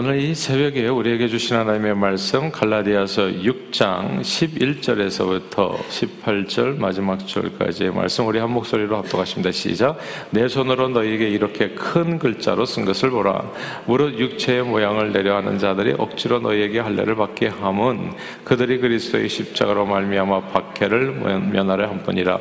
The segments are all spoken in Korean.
오늘 이 새벽에 우리에게 주신 하나님의 말씀 갈라디아서 6장 11절에서부터 18절 마지막 절까지의 말씀 우리 한 목소리로 합독하십니다. 시작. 내 손으로 너희에게 이렇게 큰 글자로 쓴 것을 보라. 무릇 육체의 모양을 내려 하는 자들이 억지로 너희에게 할례를 받게 함은 그들이 그리스도의 십자가로 말미암아 박해를 면하려 함뿐이라.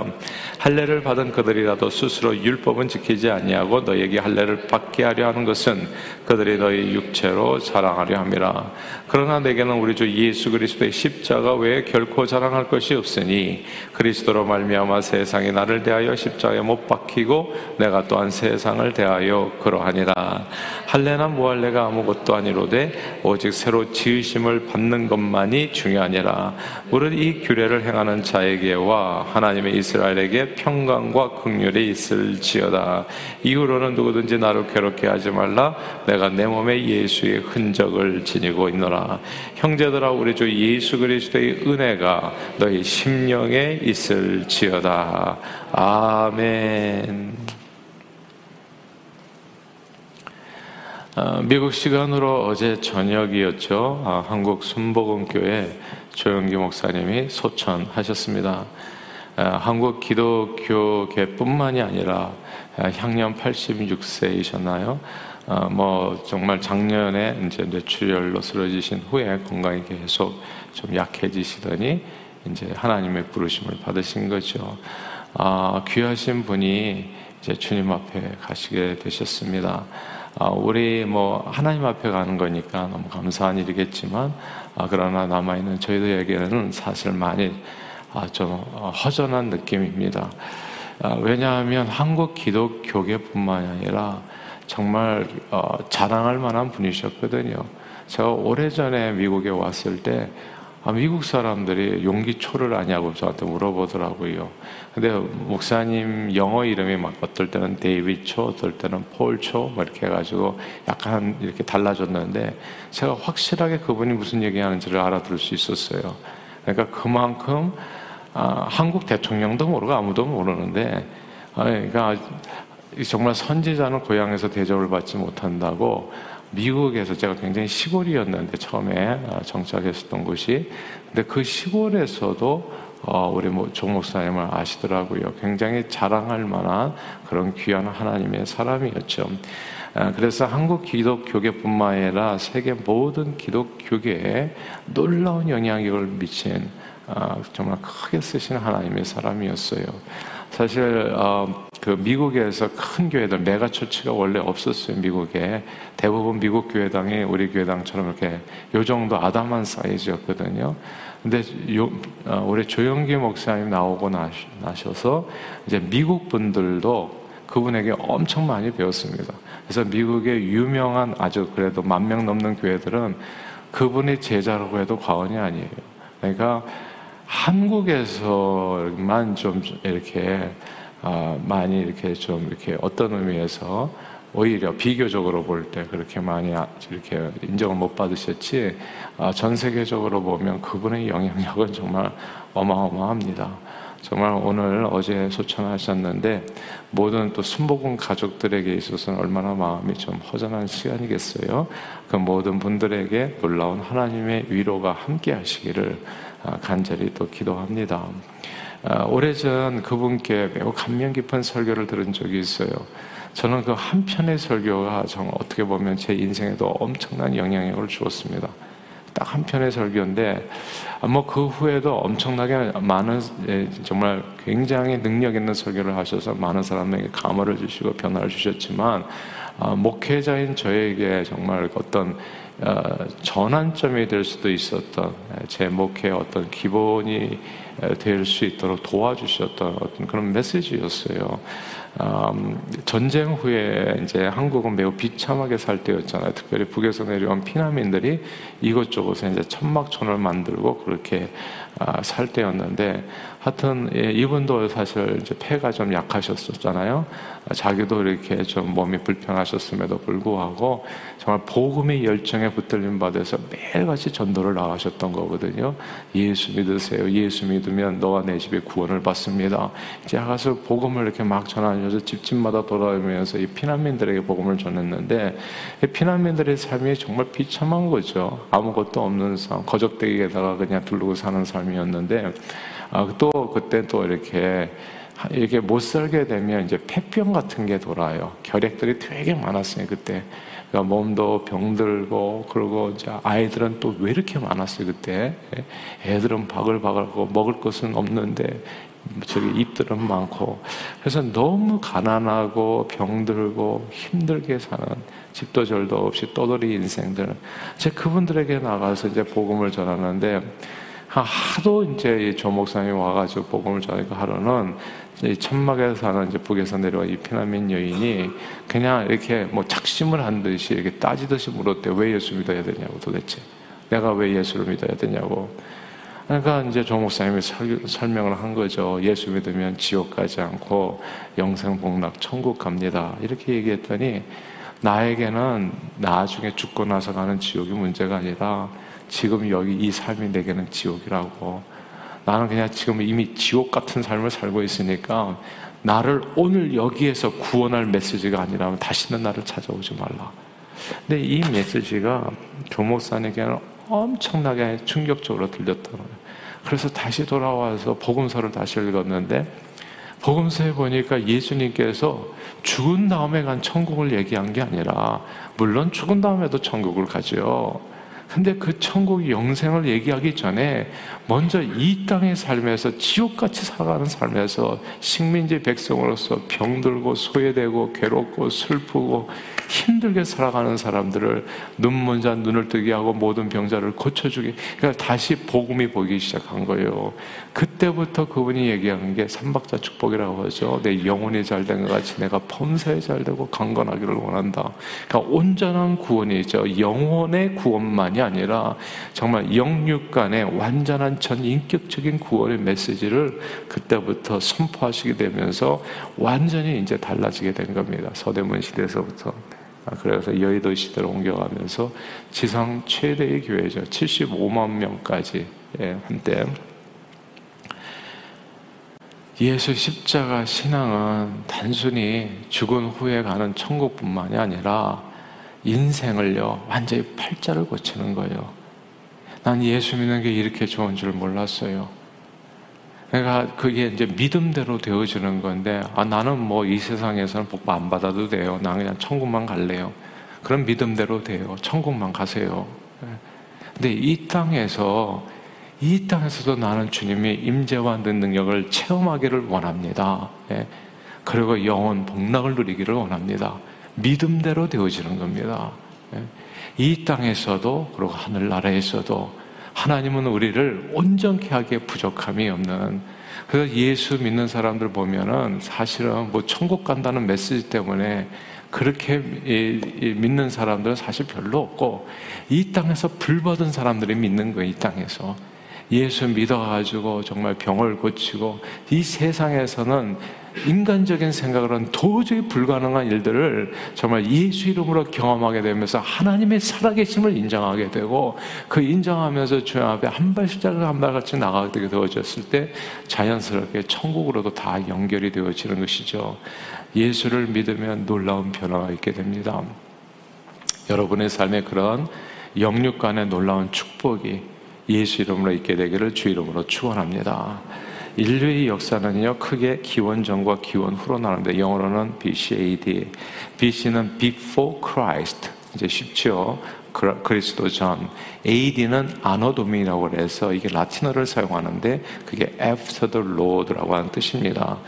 할례를 받은 그들이라도 스스로 율법은 지키지 아니하고 너희에게 할례를 받게 하려 하는 것은 그들이 너희 육체로 자랑하려 함이라. 그러나 내게는 우리 주 예수 그리스도의 십자가 외에 결코 자랑할 것이 없으니 그리스도로 말미암아 세상이 나를 대하여 십자가에 못 박히고 내가 또한 세상을 대하여 그러하니라. 할례나 무할례가 아무것도 아니로되 오직 새로 지으심을 받는 것만이 중요하니라. 무릇 이 규례를 행하는 자에게와 하나님의 이스라엘에게 평강과 극률이 있을지어다. 이후로는 누구든지 나를 괴롭게 하지 말라. 내가 내 몸에 예수 의 흔적을 지니고 있노라. 형제들아 우리 주 예수 그리스도의 은혜가 너희 심령에 있을지어다. 아멘. 어, 미국 시간으로 어제 저녁이었죠. 아, 한국 순복음교회 조영기 목사님이 소천하셨습니다. 아, 한국 기독교계뿐만이 아니라 아, 향년 86세이셨나요? 어, 뭐 정말 작년에 이제 뇌출혈로 쓰러지신 후에 건강이 계속 좀 약해지시더니 이제 하나님의 부르심을 받으신 거죠. 아, 귀하신 분이 이제 주님 앞에 가시게 되셨습니다. 아, 우리 뭐 하나님 앞에 가는 거니까 너무 감사한 일이겠지만 아, 그러나 남아 있는 저희들에게는 사실 많이 아, 좀 허전한 느낌입니다. 아, 왜냐하면 한국 기독교계뿐만 아니라 정말 어, 자랑할 만한 분이셨거든요. 제가 오래전에 미국에 왔을 때 아, 미국 사람들이 용기 초를 아냐고 저한테 물어보더라고요. 근데 목사님 영어 이름이 막 어떨 때는 데이비드 초, 어떨 때는 폴 초, 뭐 이렇게 해가지고 약간 이렇게 달라졌는데 제가 확실하게 그분이 무슨 얘기하는지를 알아들을 수 있었어요. 그러니까 그만큼 아, 한국 대통령도 모르고 아무도 모르는데 아, 그러니까 정말 선지자는 고향에서 대접을 받지 못한다고 미국에서 제가 굉장히 시골이었는데 처음에 어, 정착했었던 곳이 근데 그 시골에서도 어, 우리 조 목사님을 아시더라고요. 굉장히 자랑할 만한 그런 귀한 하나님의 사람이었죠. 어, 그래서 한국 기독교계뿐만 아니라 세계 모든 기독교계에 놀라운 영향력을 미친 정말 크게 쓰신 하나님의 사람이었어요. 사실 그 미국에서 큰 교회들 megachurch가 원래 없었어요 미국에 대부분 미국 교회당이 우리 교회당처럼 이렇게 요 정도 아담한 사이즈였거든요. 근데 요, 어, 우리 조용기 목사님 나오고 나셔서 이제 미국 분들도 그분에게 엄청 많이 배웠습니다. 그래서 미국의 유명한 아주 그래도 만 명 넘는 교회들은 그분의 제자라고 해도 과언이 아니에요. 그러니까 한국에서만 좀 이렇게 아, 많이 이렇게 좀 이렇게 어떤 의미에서 오히려 비교적으로 볼 때 그렇게 많이 아, 이렇게 인정을 못 받으셨지 아, 전 세계적으로 보면 그분의 영향력은 정말 어마어마합니다. 정말 오늘 어제 소천하셨는데 모든 또 순복음 가족들에게 있어서는 얼마나 마음이 좀 허전한 시간이겠어요. 그 모든 분들에게 놀라운 하나님의 위로가 함께 하시기를 간절히 또 기도합니다. 아, 오래전 그분께 매우 감명 깊은 설교를 들은 적이 있어요. 저는 그 한 편의 설교가 정말 어떻게 보면 제 인생에도 엄청난 영향력을 주었습니다. 딱 한 편의 설교인데, 아, 뭐 그 후에도 엄청나게 많은, 예, 정말 굉장히 능력 있는 설교를 하셔서 많은 사람에게 감화를 주시고 변화를 주셨지만, 아, 목회자인 저에게 정말 어떤 어, 전환점이 될 수도 있었던 제 목회의 어떤 기본이 될 수 있도록 도와주셨던 어떤 그런 메시지였어요. 음, 전쟁 후에 이제 한국은 매우 비참하게 살 때였잖아요. 특별히 북에서 내려온 피난민들이 이것저것에 이제 천막촌을 만들고 그렇게 아, 살 때였는데 하여튼 예, 이분도 사실 이제 폐가 좀 약하셨었잖아요. 자기도 이렇게 좀 몸이 불편하셨음에도 불구하고 정말 복음의 열정에 붙들림 받아서 매일같이 전도를 나가셨던 거거든요. 예수 믿으세요. 예수 믿으면 너와 내 집에 구원을 받습니다. 이제 가서 복음을 이렇게 막 전하면서 집집마다 돌아다니면서 이 피난민들에게 복음을 전했는데 피난민들의 삶이 정말 비참한 거죠. 아무것도 없는 삶, 거적대기에다가 그냥 두르고 사는 삶 이었는데 아, 또 그때 또 이렇게 이렇게 못 살게 되면 이제 폐병 같은 게 돌아요. 결핵들이 되게 많았어요 그때. 그러니까 몸도 병들고 그리고 이제 아이들은 또 왜 이렇게 많았어요 그때. 애들은 바글바글하고 먹을 것은 없는데 저기 입들은 많고 그래서 너무 가난하고 병들고 힘들게 사는 집도 절도 없이 떠돌이 인생들. 제 그분들에게 나가서 이제 복음을 전하는데 하도 이제 조 목사님이 와가지고 복음을 전하니까 하루는 천막에 사는 이제 북에서 내려온 이 피난민 여인이 그냥 이렇게 뭐 작심을 한 듯이 이렇게 따지듯이 물었대. 왜 예수 믿어야 되냐고 도대체. 내가 왜 예수를 믿어야 되냐고. 그러니까 이제 조 목사님이 설, 명을 한 거죠. 예수 믿으면 지옥 가지 않고 영생 복락 천국 갑니다. 이렇게 얘기했더니 나에게는 나중에 죽고 나서 가는 지옥이 문제가 아니라 지금 여기 이 삶이 내게는 지옥이라고. 나는 그냥 지금 이미 지옥 같은 삶을 살고 있으니까 나를 오늘 여기에서 구원할 메시지가 아니라면 다시는 나를 찾아오지 말라. 근데 이 메시지가 조목사님께는 엄청나게 충격적으로 들렸던 거예요. 그래서 다시 돌아와서 복음서를 다시 읽었는데 복음서에 보니까 예수님께서 죽은 다음에 간 천국을 얘기한 게 아니라 물론 죽은 다음에도 천국을 가죠. 근데 그 천국 영생을 얘기하기 전에 먼저 이 땅의 삶에서 지옥같이 살아가는 삶에서 식민지 백성으로서 병들고 소외되고 괴롭고 슬프고 힘들게 살아가는 사람들을 눈먼 자 눈을 뜨게 하고 모든 병자를 고쳐주게 그러니까 다시 복음이 보이기 시작한 거예요. 그때부터 그분이 얘기하는 게 삼박자 축복이라고 하죠. 내 영혼이 잘 된 것 같이 내가 범사에 잘 되고 강건하기를 원한다. 그러니까 온전한 구원이 죠. 영혼의 구원만이 아니라 정말 영육 간의 완전한 전 인격적인 구원의 메시지를 그때부터 선포하시게 되면서 완전히 이제 달라지게 된 겁니다. 서대문 시대에서부터. 아, 그래서 여의도 시대로 옮겨가면서 지상 최대의 교회죠. 75만 명까지 예, 한때 예수 십자가 신앙은 단순히 죽은 후에 가는 천국뿐만이 아니라 인생을요 완전히 팔자를 고치는 거예요. 난 예수 믿는 게 이렇게 좋은 줄 몰랐어요. 그러니까 그게 이제 믿음대로 되어지는 건데, 아, 나는 뭐 이 세상에서는 복 안 받아도 돼요. 나 그냥 천국만 갈래요. 그럼 믿음대로 돼요. 천국만 가세요. 예. 근데 이 땅에서, 이 땅에서도 나는 주님이 임재와 능력을 체험하기를 원합니다. 예. 그리고 영원 복락을 누리기를 원합니다. 믿음대로 되어지는 겁니다. 예. 이 땅에서도 그리고 하늘나라에서도 하나님은 우리를 온전케 하기에 부족함이 없는 그래서 예수 믿는 사람들 보면은 사실은 뭐 천국 간다는 메시지 때문에 그렇게 믿는 사람들은 사실 별로 없고 이 땅에서 불 받은 사람들이 믿는 거예요, 이 땅에서. 예수 믿어가지고 정말 병을 고치고 이 세상에서는 인간적인 생각으로는 도저히 불가능한 일들을 정말 예수 이름으로 경험하게 되면서 하나님의 살아계심을 인정하게 되고 그 인정하면서 주님 앞에 한 발씩 한 발같이 나가게 되어졌을 때 자연스럽게 천국으로도 다 연결이 되어지는 것이죠. 예수를 믿으면 놀라운 변화가 있게 됩니다. 여러분의 삶에 그런 영육 간의 놀라운 축복이 예수 이름으로 있게 되기를 주 이름으로 축원합니다. 인류의 역사는요 크게 기원 전과 기원 후로 나누는데 영어로는 BC/AD. BC는 Before Christ 이제 쉽죠. 그리스도 전. AD는 아노도미라고 해서 이게 라틴어를 사용하는데 그게 After the Lord라고 하는 뜻입니다.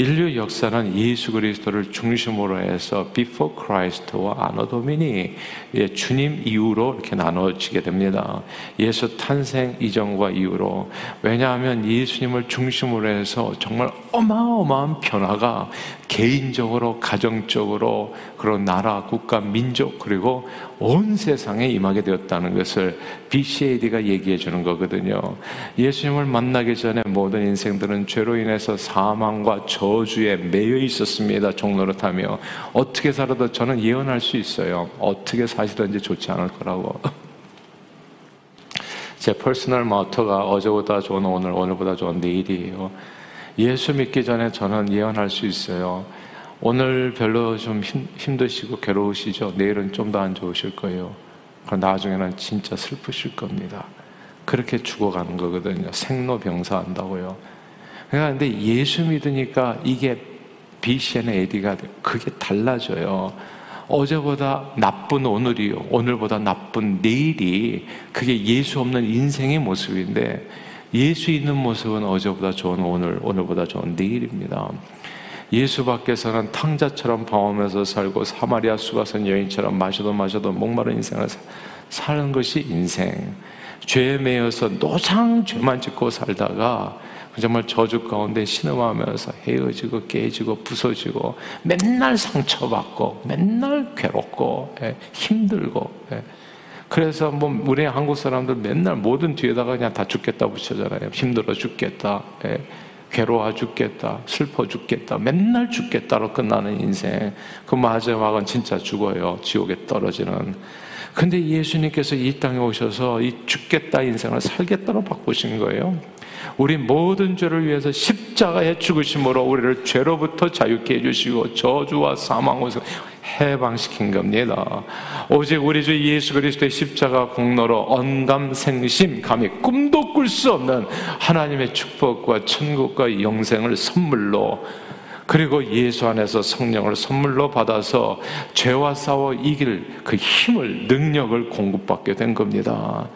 인류 역사는 예수 그리스도를 중심으로 해서 before Christ와 아노 도미니 예, 주님 이후로 이렇게 나눠지게 됩니다. 예수 탄생 이전과 이후로 왜냐하면 예수님을 중심으로 해서 정말 어마어마한 변화가 개인적으로 가정적으로 그런 나라 국가 민족 그리고 온 세상에 임하게 되었다는 것을 BCAD가 얘기해 주는 거거든요. 예수님을 만나기 전에 모든 인생들은 죄로 인해서 사망과 저주에 매여 있었습니다. 종노릇하며 어떻게 살아도 저는 예언할 수 있어요. 어떻게 사시든지 좋지 않을 거라고. 제 personal motto가 어제보다 좋은 오늘, 오늘보다 좋은 내일이에요. 예수 믿기 전에 저는 예언할 수 있어요. 오늘 별로 좀 힘, 힘드시고 괴로우시죠? 내일은 좀 더 안 좋으실 거예요. 그럼 나중에는 진짜 슬프실 겁니다. 그렇게 죽어가는 거거든요. 생로병사한다고요. 그러니까 근데 예수 믿으니까 이게 BCN AD가 그게 달라져요. 어제보다 나쁜 오늘이요. 오늘보다 나쁜 내일이 그게 예수 없는 인생의 모습인데 예수 있는 모습은 어제보다 좋은 오늘, 오늘보다 좋은 내일입니다. 예수 밖에서는 탕자처럼 방황하면서 살고 사마리아 수가선 여인처럼 마셔도 마셔도 목마른 인생을 사는 것이 인생. 죄에 매여서 노상 죄만 짓고 살다가 정말 저주 가운데 신음하면서 헤어지고 깨지고 부서지고 맨날 상처받고 맨날 괴롭고 예, 힘들고 예. 그래서 뭐 우리 한국 사람들 맨날 모든 뒤에다가 그냥 다 죽겠다 붙여잖아요. 힘들어 죽겠다. 예. 괴로워 죽겠다. 슬퍼 죽겠다. 맨날 죽겠다로 끝나는 인생. 그 마지막은 진짜 죽어요. 지옥에 떨어지는. 근데 예수님께서 이 땅에 오셔서 이 죽겠다 인생을 살겠다로 바꾸신 거예요. 우리 모든 죄를 위해서 십자가에 죽으심으로 우리를 죄로부터 자유케 해주시고 저주와 사망에서 해방시킨 겁니다. 오직 우리 주 예수 그리스도의 십자가 공로로 언감생심 감히 꿈도 꿀 수 없는 하나님의 축복과 천국과 영생을 선물로 그리고 예수 안에서 성령을 선물로 받아서 죄와 싸워 이길 그 힘을 능력을 공급받게 된 겁니다.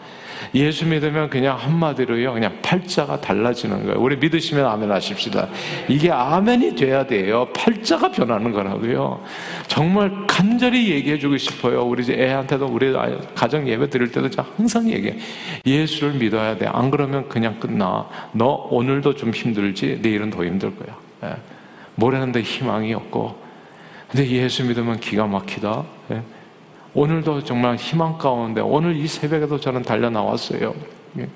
예수 믿으면 그냥 한마디로요, 그냥 팔자가 달라지는 거예요. 우리 믿으시면 아멘 하십시다. 이게 아멘이 돼야 돼요. 팔자가 변하는 거라고요. 정말 간절히 얘기해 주고 싶어요. 우리 애한테도 우리 가정 예배 드릴 때도 항상 얘기해. 예수를 믿어야 돼. 안 그러면 그냥 끝나. 너 오늘도 좀 힘들지, 내일은 더 힘들 거야. 예. 모레는데 희망이 없고. 근데 예수 믿으면 기가 막히다. 예. 오늘도 정말 희망 가운데 오늘 이 새벽에도 저는 달려 나왔어요. 예.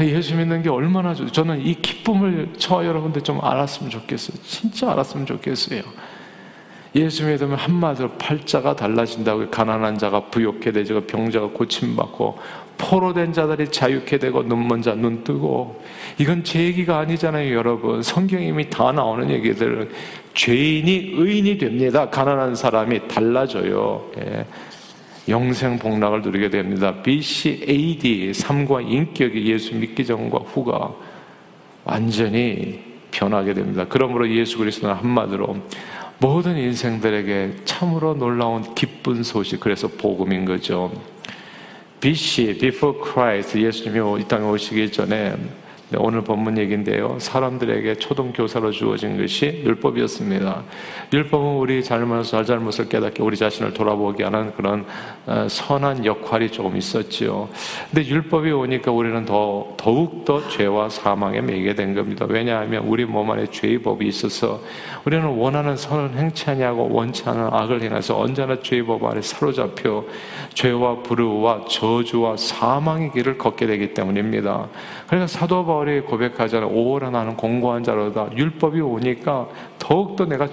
예수 믿는 게 얼마나 좋 저는 이 기쁨을 저 여러분들 좀 알았으면 좋겠어요. 진짜 알았으면 좋겠어요. 예수 믿으면 한마디로 팔자가 달라진다고 가난한 자가 부욕해 되고 병자가 고침받고 포로된 자들이 자유케 되고 눈먼 자 눈 뜨고 이건 제 얘기가 아니잖아요 여러분 성경이 이미 다 나오는 얘기들은 죄인이 의인이 됩니다 가난한 사람이 달라져요 예. 영생 복락을 누리게 됩니다. BC AD 삶과 인격이 예수 믿기 전과 후가 완전히 변하게 됩니다. 그러므로 예수 그리스도는 한마디로 모든 인생들에게 참으로 놀라운 기쁜 소식, 그래서 복음인 거죠. BC, before Christ, 예수님이 이 땅에 오시기 전에 네, 오늘 본문 얘기인데요. 사람들에게 초등 교사로 주어진 것이 율법이었습니다. 율법은 우리 잘못, 잘잘못을 깨닫게 우리 자신을 돌아보게 하는 그런 어, 선한 역할이 조금 있었지요. 근데 율법이 오니까 우리는 더, 더욱 더 죄와 사망에 매게 된 겁니다. 왜냐하면 우리 몸 안에 죄의 법이 있어서 우리는 원하는 선을 행치 하냐고 원치 않은 악을 행해서 언제나 죄의 법 아래 사로잡혀 죄와 불의와 저주와 사망의 길을 걷게 되기 때문입니다. 그러니까 사도 바울 이 고백하잖아요. 오라 나는 공고한 자로다. 율법이 오니까 더욱더 내가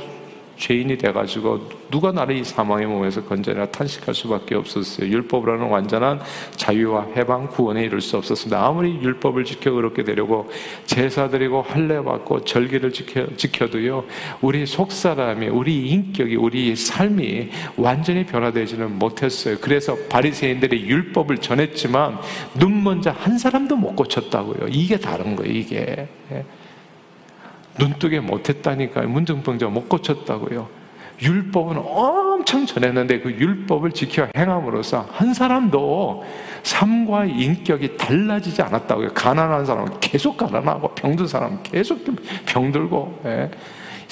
죄인이 돼가지고 누가 나를 이 사망의 몸에서 건져내라 탄식할 수밖에 없었어요. 율법으로는 완전한 자유와 해방, 구원에 이룰 수 없었습니다. 아무리 율법을 지켜 그렇게 되려고 제사 드리고 할례 받고 절기를 지켜, 지켜도요, 우리 속사람이, 우리 인격이, 우리 삶이 완전히 변화되지는 못했어요. 그래서 바리새인들이 율법을 전했지만 눈먼 자 한 사람도 못 고쳤다고요. 이게 다른 거예요, 이게. 예. 눈뜨게 못했다니까요. 문정병자 못 고쳤다고요. 율법은 엄청 전했는데 그 율법을 지켜 행함으로써 한 사람도 삶과 인격이 달라지지 않았다고요. 가난한 사람은 계속 가난하고 병든 사람은 계속 병들고 예.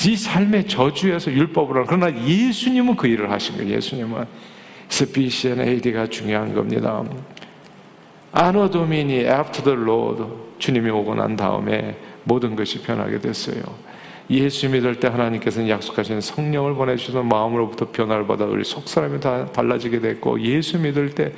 이 삶의 저주에서 율법으로 그러나 예수님은 그 일을 하신 거예요. 예수님은 AD가 중요한 겁니다. 아노 도미니 after the 주님이 오고 난 다음에 모든 것이 변하게 됐어요. 예수 믿을 때 하나님께서는 약속하신 성령을 보내주셔서 마음으로부터 변화를 받아 우리 속사람이 다 달라지게 됐고 예수 믿을 때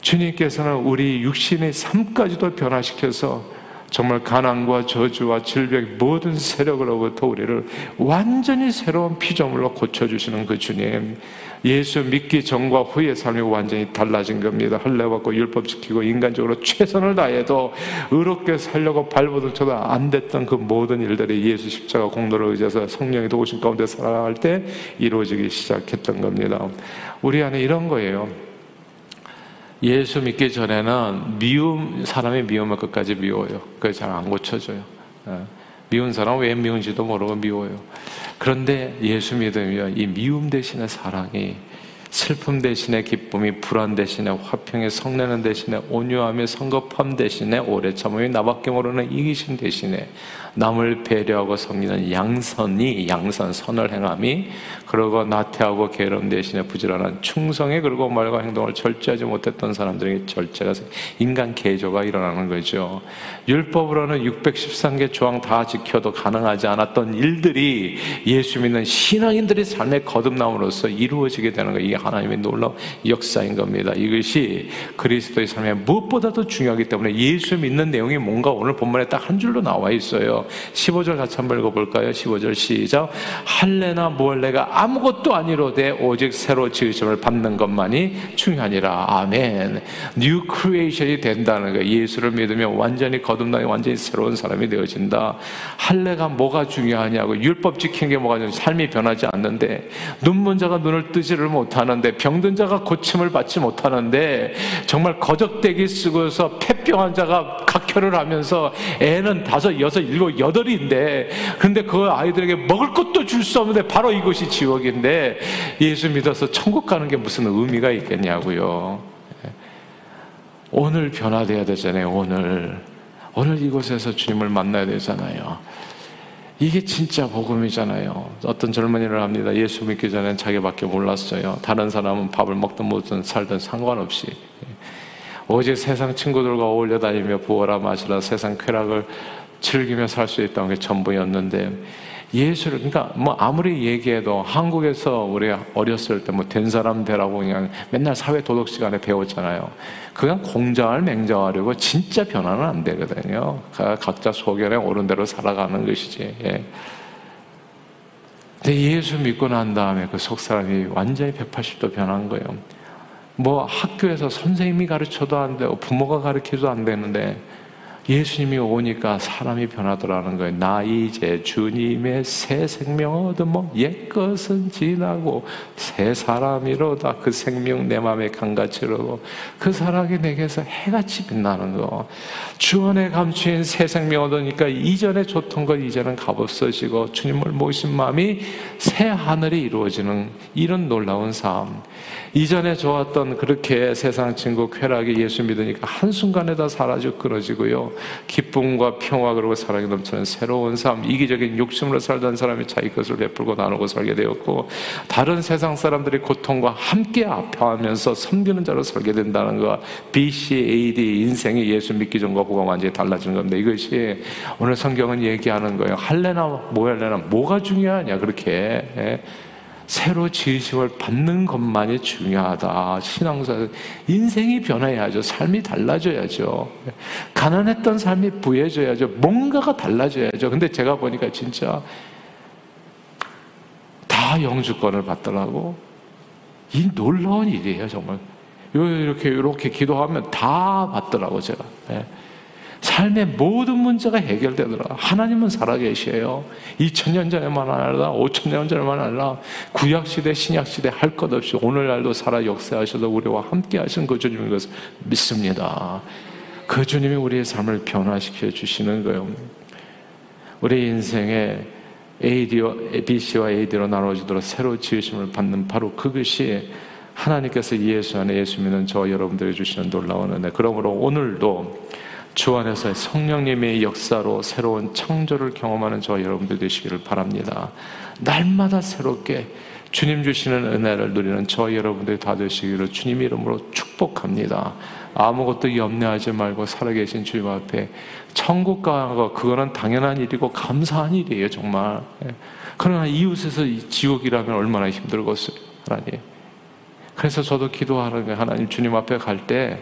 주님께서는 우리 육신의 삶까지도 변화시켜서 정말 가난과 저주와 질병 모든 세력으로부터 우리를 완전히 새로운 피조물로 고쳐주시는 그 주님 예수 믿기 전과 후의 삶이 완전히 달라진 겁니다. 할례받고 율법 지키고 인간적으로 최선을 다해도 의롭게 살려고 발버둥 쳐도 안 됐던 그 모든 일들이 예수 십자가 공로를 의지해서 성령의 도우신 가운데 살아갈 때 이루어지기 시작했던 겁니다. 우리 안에 이런 거예요. 예수 믿기 전에는 미움 사람이 미움을 끝까지 미워요. 그게 잘 안 고쳐져요. 예. 미운 사람 왜 미운지도 모르고 미워요. 그런데 예수 믿으면 이 미움 대신에 사랑이 슬픔 대신에 기쁨이 불안 대신에 화평이 성내는 대신에 온유함이 성급함 대신에 오래 참음이 나밖에 모르는 이기심 대신에 남을 배려하고 섬기는 양선이 양선 선을 행함이 그러고 나태하고 게으름 대신에 부지런한 충성에 그리고 말과 행동을 절제하지 못했던 사람들에게 절제가 인간 개조가 일어나는 거죠. 율법으로는 613개 조항 다 지켜도 가능하지 않았던 일들이 예수 믿는 신앙인들의 삶의 거듭남으로써 이루어지게 되는 거예요. 하나님의 놀라운 역사인 겁니다. 이것이 그리스도의 삶에 무엇보다도 중요하기 때문에 예수 믿는 내용이 뭔가 오늘 본문에 딱 한 줄로 나와 있어요. 15절 같이 한번 읽어볼까요? 15절 시작. 할례나 무할례가 아무것도 아니로되 오직 새로 지으심을 받는 것만이 중요하니라. 아멘. new creation이 된다는 거예요. 예수를 믿으면 완전히 거듭나게 완전히 새로운 사람이 되어진다. 할례가 뭐가 중요하냐고 율법 지킨 게 뭐가 중요해 삶이 변하지 않는데 눈먼 자가 눈을 뜨지를 못하는데 병든 자가 고침을 받지 못하는데 정말 거적대기 쓰고서 폐병한 자가 각혈을 하면서 애는 다섯, 여섯, 일곱, 여덟인데 그런데 그 아이들에게 먹을 것도 줄 수 없는데 바로 이것이 지옥인데 예수 믿어서 천국 가는 게 무슨 의미가 있겠냐고요. 오늘 변화돼야 되잖아요. 오늘 오늘 이곳에서 주님을 만나야 되잖아요. 이게 진짜 복음이잖아요. 어떤 젊은이를 합니다. 예수 믿기 전엔 자기밖에 몰랐어요. 다른 사람은 밥을 먹든 뭐든 살든 상관없이 오직 세상 친구들과 어울려 다니며 부어라 마시라 세상 쾌락을 즐기며 살 수 있다는 게 전부였는데 예수를 그러니까 뭐 아무리 얘기해도 한국에서 우리가 어렸을 때 뭐 된 사람 되라고 그냥 맨날 사회 도덕 시간에 배웠잖아요. 그냥 공자를 맹자하려고 진짜 변화는 안 되거든요. 각자 소견에 오른 대로 살아가는 것이지. 예. 근데 예수 믿고 난 다음에 그 속 사람이 완전히 180도 변한 거예요. 뭐 학교에서 선생님이 가르쳐도 안 되고 부모가 가르쳐도 안 되는데 예수님이 오니까 사람이 변하더라는 거예요. 나 이제 주님의 새 생명 얻으뭐 옛것은 지나고 새 사람이로다. 그 생명 내 강같이 흐르고 그 사랑이 내게서 해같이 빛나는 거. 주원에 감추인 새 생명 얻으니까 이전에 좋던 것 이제는 값없어지고 주님을 모신 마음이 새 하늘이 이루어지는 이런 놀라운 삶. 이전에 좋았던 그렇게 세상 친구 쾌락이 예수 믿으니까 한순간에 다 사라져 끊어지고요. 기쁨과 평화 그리고 사랑이 넘치는 새로운 삶, 이기적인 욕심으로 살던 사람이 자기 것을 베풀고 나누고 살게 되었고 다른 세상 사람들이 고통과 함께 아파하면서 섬기는 자로 살게 된다는 거 BC, AD 인생이 예수 믿기 전과 후가 완전히 달라진 겁니다. 이것이 오늘 성경은 얘기하는 거예요. 할래나 뭐 할래나 뭐가 중요하냐 그렇게 예? 새로 지으심을 받는 것만이 중요하다. 신앙사 인생이 변해야죠. 삶이 달라져야죠. 가난했던 삶이 부해져야죠. 뭔가가 달라져야죠. 근데 제가 보니까 진짜 다 영주권을 받더라고. 이 놀라운 일이에요, 정말. 이렇게 이렇게 기도하면 다 받더라고 제가. 네. 삶의 모든 문제가 해결되더라. 하나님은 살아계셔요. 2000년 전에만 아니라 5000년 전에만 아니라 구약시대, 신약시대 할 것 없이 오늘날도 살아 역사하셔서 우리와 함께 하신 그 주님인 것을 믿습니다. 그 주님이 우리의 삶을 변화시켜 주시는 거예요. 우리 인생에 AD와, BC와 AD로 나눠지도록 새로 지으심을 받는 바로 그것이 하나님께서 예수 안에 예수 믿는 저 여러분들이 주시는 놀라운 은혜. 그러므로 오늘도 주 안에서의 성령님의 역사로 새로운 창조를 경험하는 저와 여러분들 되시기를 바랍니다. 날마다 새롭게 주님 주시는 은혜를 누리는 저 여러분들이 다 되시기를 주님 이름으로 축복합니다. 아무것도 염려하지 말고 살아계신 주님 앞에 천국 거 그거는 당연한 일이고 감사한 일이에요 정말. 예. 그러나 이웃에서 지옥이라면 얼마나 힘들겠어요 하나님. 그래서 저도 기도하는 게 하나님 주님 앞에 갈때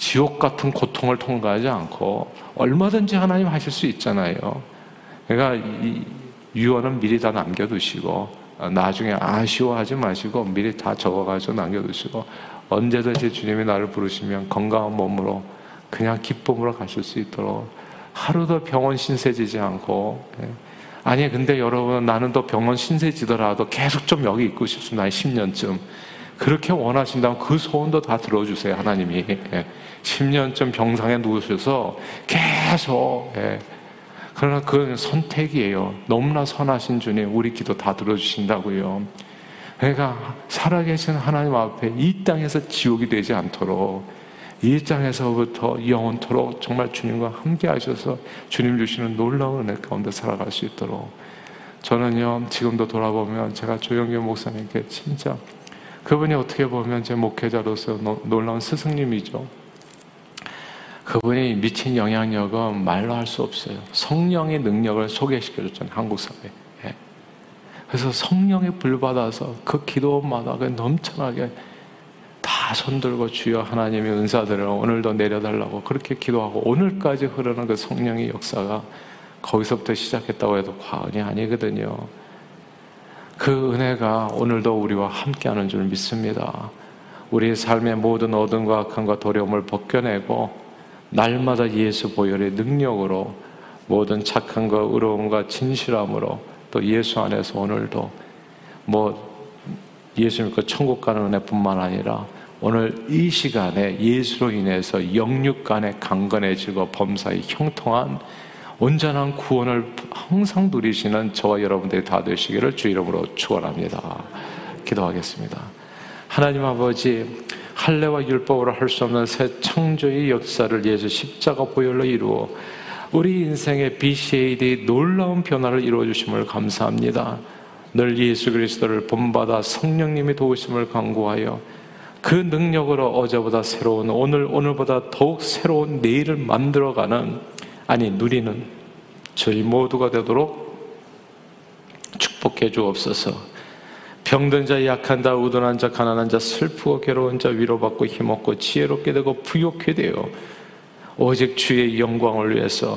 지옥 같은 고통을 통과하지 않고 얼마든지 하나님 하실 수 있잖아요. 그러니까 이 유언은 미리 다 남겨두시고 나중에 아쉬워하지 마시고 미리 다 적어가지고 남겨두시고 언제든지 주님이 나를 부르시면 건강한 몸으로 그냥 기쁨으로 가실 수 있도록 하루도 병원 신세지지 않고 예. 아니 근데 여러분 나는 또 병원 신세지더라도 계속 좀 여기 있고 싶습니다 10년쯤 그렇게 원하신다면 그 소원도 다 들어주세요 하나님이 10년쯤 예. 병상에 누우셔서 계속 예. 그러나 그건 선택이에요 너무나 선하신 주님 우리 기도 다 들어주신다고요 그러니까 살아계신 하나님 앞에 이 땅에서 지옥이 되지 않도록 이 땅에서부터 영원토록 정말 주님과 함께 하셔서 주님 주시는 놀라운 은혜 가운데 살아갈 수 있도록 저는요 지금도 돌아보면 제가 조영규 목사님께 진짜 그분이 어떻게 보면 제 목회자로서 놀라운 스승님이죠. 그분이 미친 영향력은 말로 할 수 없어요. 성령의 능력을 소개시켜줬잖아요 한국 사회에. 그래서 성령의 불 받아서 그 기도마다 넘쳐나게 다 손들고 주여 하나님의 은사들을 오늘도 내려달라고 그렇게 기도하고 오늘까지 흐르는 그 성령의 역사가 거기서부터 시작했다고 해도 과언이 아니거든요. 그 은혜가 오늘도 우리와 함께하는 줄 믿습니다. 우리의 삶의 모든 어둠과 악함과 도려움을 벗겨내고 날마다 예수 보혈의 능력으로 모든 착함과 의로움과 진실함으로 또 예수 안에서 오늘도 뭐 예수 믿고 천국 가는 은혜뿐만 아니라 오늘 이 시간에 예수로 인해서 영육 간에 강건해지고 범사에 형통한 온전한 구원을 항상 누리시는 저와 여러분들이 다 되시기를 주 이름으로 축원합니다. 기도하겠습니다. 하나님 아버지 할례와 율법으로 할 수 없는 새 창조의 역사를 예수 십자가 보혈로 이루어 우리 인생의 BCAD 놀라운 변화를 이루어 주심을 감사합니다. 늘 예수 그리스도를 본받아 성령님의 도우심을 강구하여 그 능력으로 어제보다 새로운 오늘 오늘보다 더욱 새로운 내일을 만들어가는 아니 누리는 저희 모두가 되도록 축복해 주옵소서. 병든 자, 약한 자, 우둔한 자, 가난한 자, 슬프고 괴로운 자 위로받고 힘없고 지혜롭게 되고 부욕해 되어 오직 주의 영광을 위해서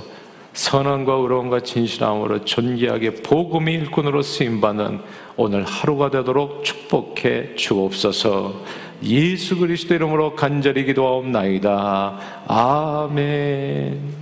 선함과 의로움과 진실함으로 존귀하게 복음의 일꾼으로 쓰임받는 오늘 하루가 되도록 축복해 주옵소서 예수 그리스도 이름으로 간절히 기도하옵나이다. 아멘.